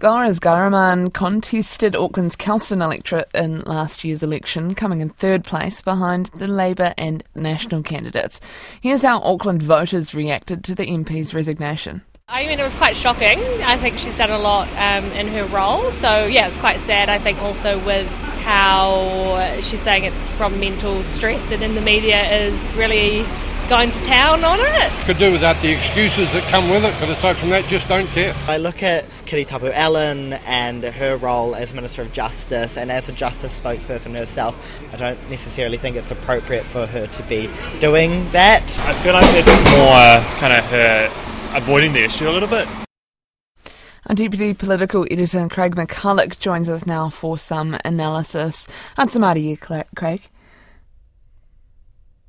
Golriz Ghahraman contested Auckland's Kelston electorate in last year's election, coming in third place behind the Labour and National candidates. Here's how Auckland voters reacted to the MP's resignation. I mean, it was quite shocking. I think she's done a lot um, in her role. So, yeah, it's quite sad. I think also with how she's saying it's from mental stress and in the media is really going to town on it. Could do without the excuses that come with it, but aside from that, just don't care. I look at Kiritapu Allen and her role as Minister of Justice, and as a justice spokesperson herself, I don't necessarily think it's appropriate for her to be doing that. I feel like it's more kind of her avoiding the issue a little bit. Our Deputy Political Editor Craig McCulloch joins us now for some analysis. Ata mārie, Craig.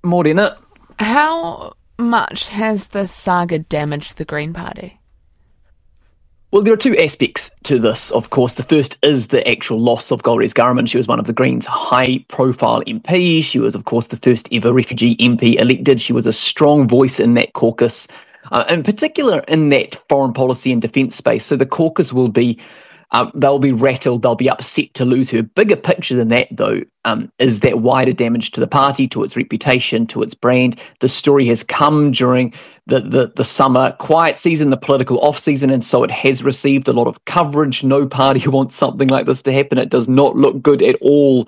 Morena. How much has the saga damaged the Green Party? Well, there are two aspects to this, of course. The first is the actual loss of Golriz Ghahraman. She was one of the Greens' high profile MPs. She was, of course, the first ever refugee MP elected. She was a strong voice in that caucus, uh, in particular in that foreign policy and defence space. So the caucus will be um, they'll be rattled, they'll be upset to lose her. Bigger picture than that, though, um, is that wider damage to the party, to its reputation, to its brand. The story has come during the, the, the summer quiet season, the political off season, and so it has received a lot of coverage. No party wants something like this to happen. It does not look good at all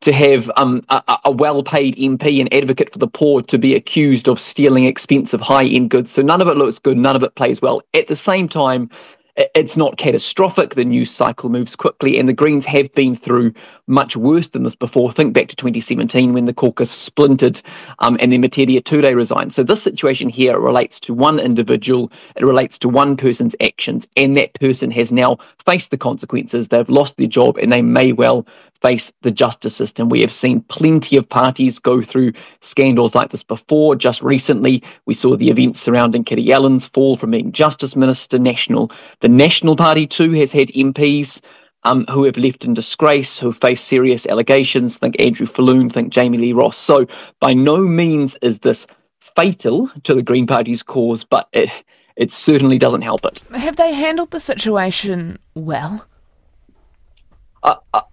to have um, a, a well paid MP and advocate for the poor to be accused of stealing expensive high end goods. So none of it looks good, none of it plays well. At the same time, it's not catastrophic. The news cycle moves quickly, and the Greens have been through much worse than this before. Think back to 2017 when the caucus splintered um, and then Metiria Ture resigned. So this situation here relates to one individual, it relates to one person's actions, and that person has now faced the consequences. They've lost their job, and they may well face the justice system. We have seen plenty of parties go through scandals like this before. Just recently, we saw the events surrounding Kiri Allen's fall from being Justice Minister. National, the National Party too has had MPs um, who have left in disgrace, who have faced serious allegations. Think Andrew Falloon, think Jami-Lee Ross. So by no means is this fatal to the Green Party's cause, but it it certainly doesn't help it. Have they handled the situation well?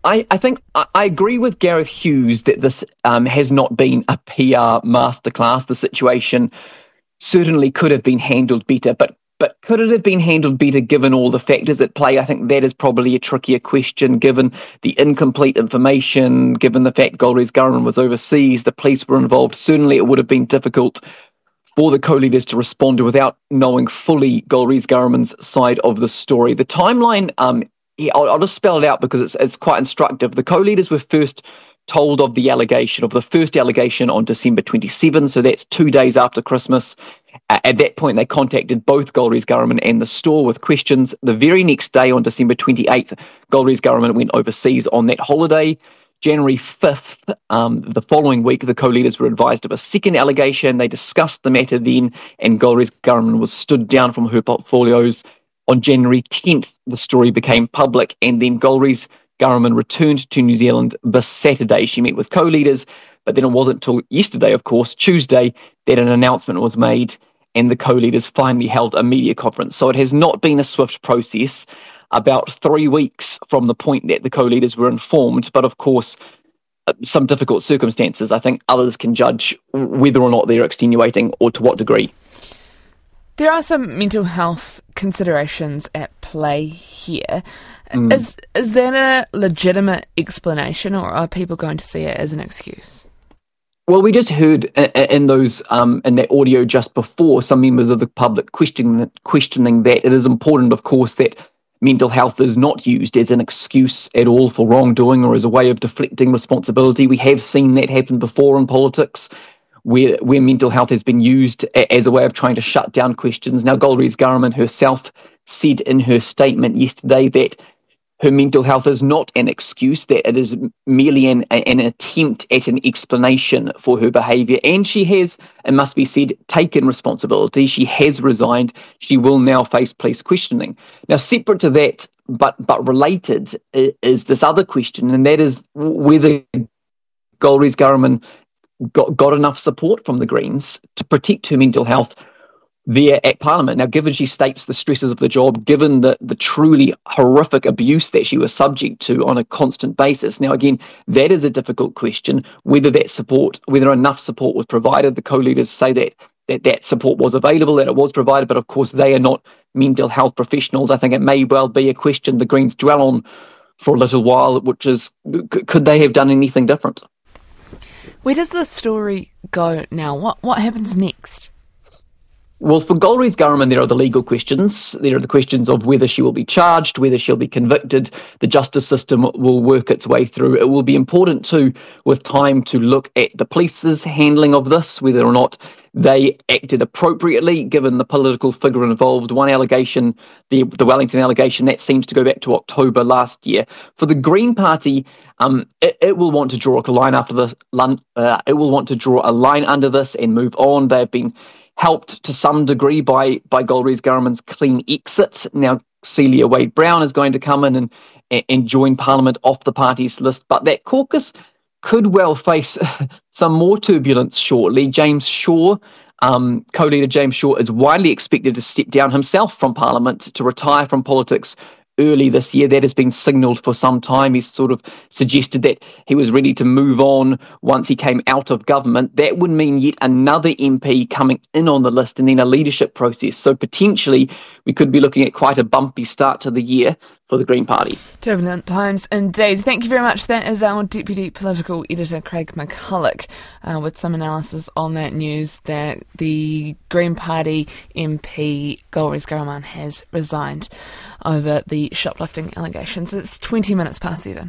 I, I think I agree with Gareth Hughes that this um, has not been a PR masterclass. The situation certainly could have been handled better, but but could it have been handled better given all the factors at play? I think that is probably a trickier question given the incomplete information, given the fact Golriz Ghahraman was overseas, the police were involved. Certainly it would have been difficult for the co-leaders to respond to without knowing fully Golriz Ghahraman's side of the story. The timeline um, yeah, I'll, I'll, just spell it out because it's it's quite instructive. The co-leaders were first told of the allegation of the first allegation on December 27, so that's two days after Christmas. Uh, at that point, they contacted both Golriz Ghahraman and the store with questions. The very next day, on December 28th, Golriz Ghahraman went overseas on that holiday. January 5th, um, the following week, the co leaders were advised of a second allegation. They discussed the matter then, and Golriz Ghahraman was stood down from her portfolios on January 10th, the story became public, and then Golriz Ghahraman returned to New Zealand this Saturday. She met with co leaders, but then it wasn't until yesterday, of course, Tuesday, that an announcement was made and the co leaders finally held a media conference. So it has not been a swift process. About three weeks from the point that the co leaders were informed, but of course, uh, some difficult circumstances. I think others can judge whether or not they're extenuating or to what degree. There are some mental health considerations at play here. Mm. Is is that a legitimate explanation, or are people going to see it as an excuse? Well, we just heard in those um, in that audio just before some members of the public questioning questioning that it is important, of course, that mental health is not used as an excuse at all for wrongdoing or as a way of deflecting responsibility. We have seen that happen before in politics where where mental health has been used as a way of trying to shut down questions. Now, Golriz Ghahraman herself said in her statement yesterday that her mental health is not an excuse, that it is merely an, an attempt at an explanation for her behaviour. And she has, it must be said, taken responsibility. She has resigned. She will now face police questioning. Now, separate to that, but but related, is this other question, and that is whether Golriz Ghahraman got, got enough support from the Greens to protect her mental health there at Parliament. Now, given she states the stresses of the job, given the, the truly horrific abuse that she was subject to on a constant basis. Now, again, that is a difficult question. Whether that support, whether enough support was provided, the co-leaders say that that that support was available, that it was provided, but of course they are not mental health professionals. I think it may well be a question the Greens dwell on for a little while, which is could they have done anything different? Where does the story go now? What what happens next? Well, for Golriz Ghahraman, there are the legal questions. There are the questions of whether she will be charged, whether she'll be convicted. The justice system will work its way through. It will be important, too, with time to look at the police's handling of this, whether or not they acted appropriately given the political figure involved. One allegation, the, the Wellington allegation, that seems to go back to October last year. For the Green Party, um, it, it, will want to draw a line after this. Uh, it will want to draw a line under this and move on. They have been helped to some degree by by Golriz Ghahraman's clean exit. Now Celia Wade Brown is going to come in and and join Parliament off the party's list, but that caucus could well face some more turbulence shortly. James Shaw, um, co-leader James Shaw, is widely expected to step down himself from Parliament to retire from politics early this year. That has been signalled for some time. He's sort of suggested that he was ready to move on once he came out of government. That would mean yet another MP coming in on the list and then a leadership process. So potentially we could be looking at quite a bumpy start to the year for the Green Party. Turbulent times indeed. Thank you very much. That is our Deputy Political Editor, Craig McCulloch, uh, with some analysis on that news that the Green Party MP, Golriz Ghahraman, has resigned over the shoplifting allegations. It's 20 minutes past seven.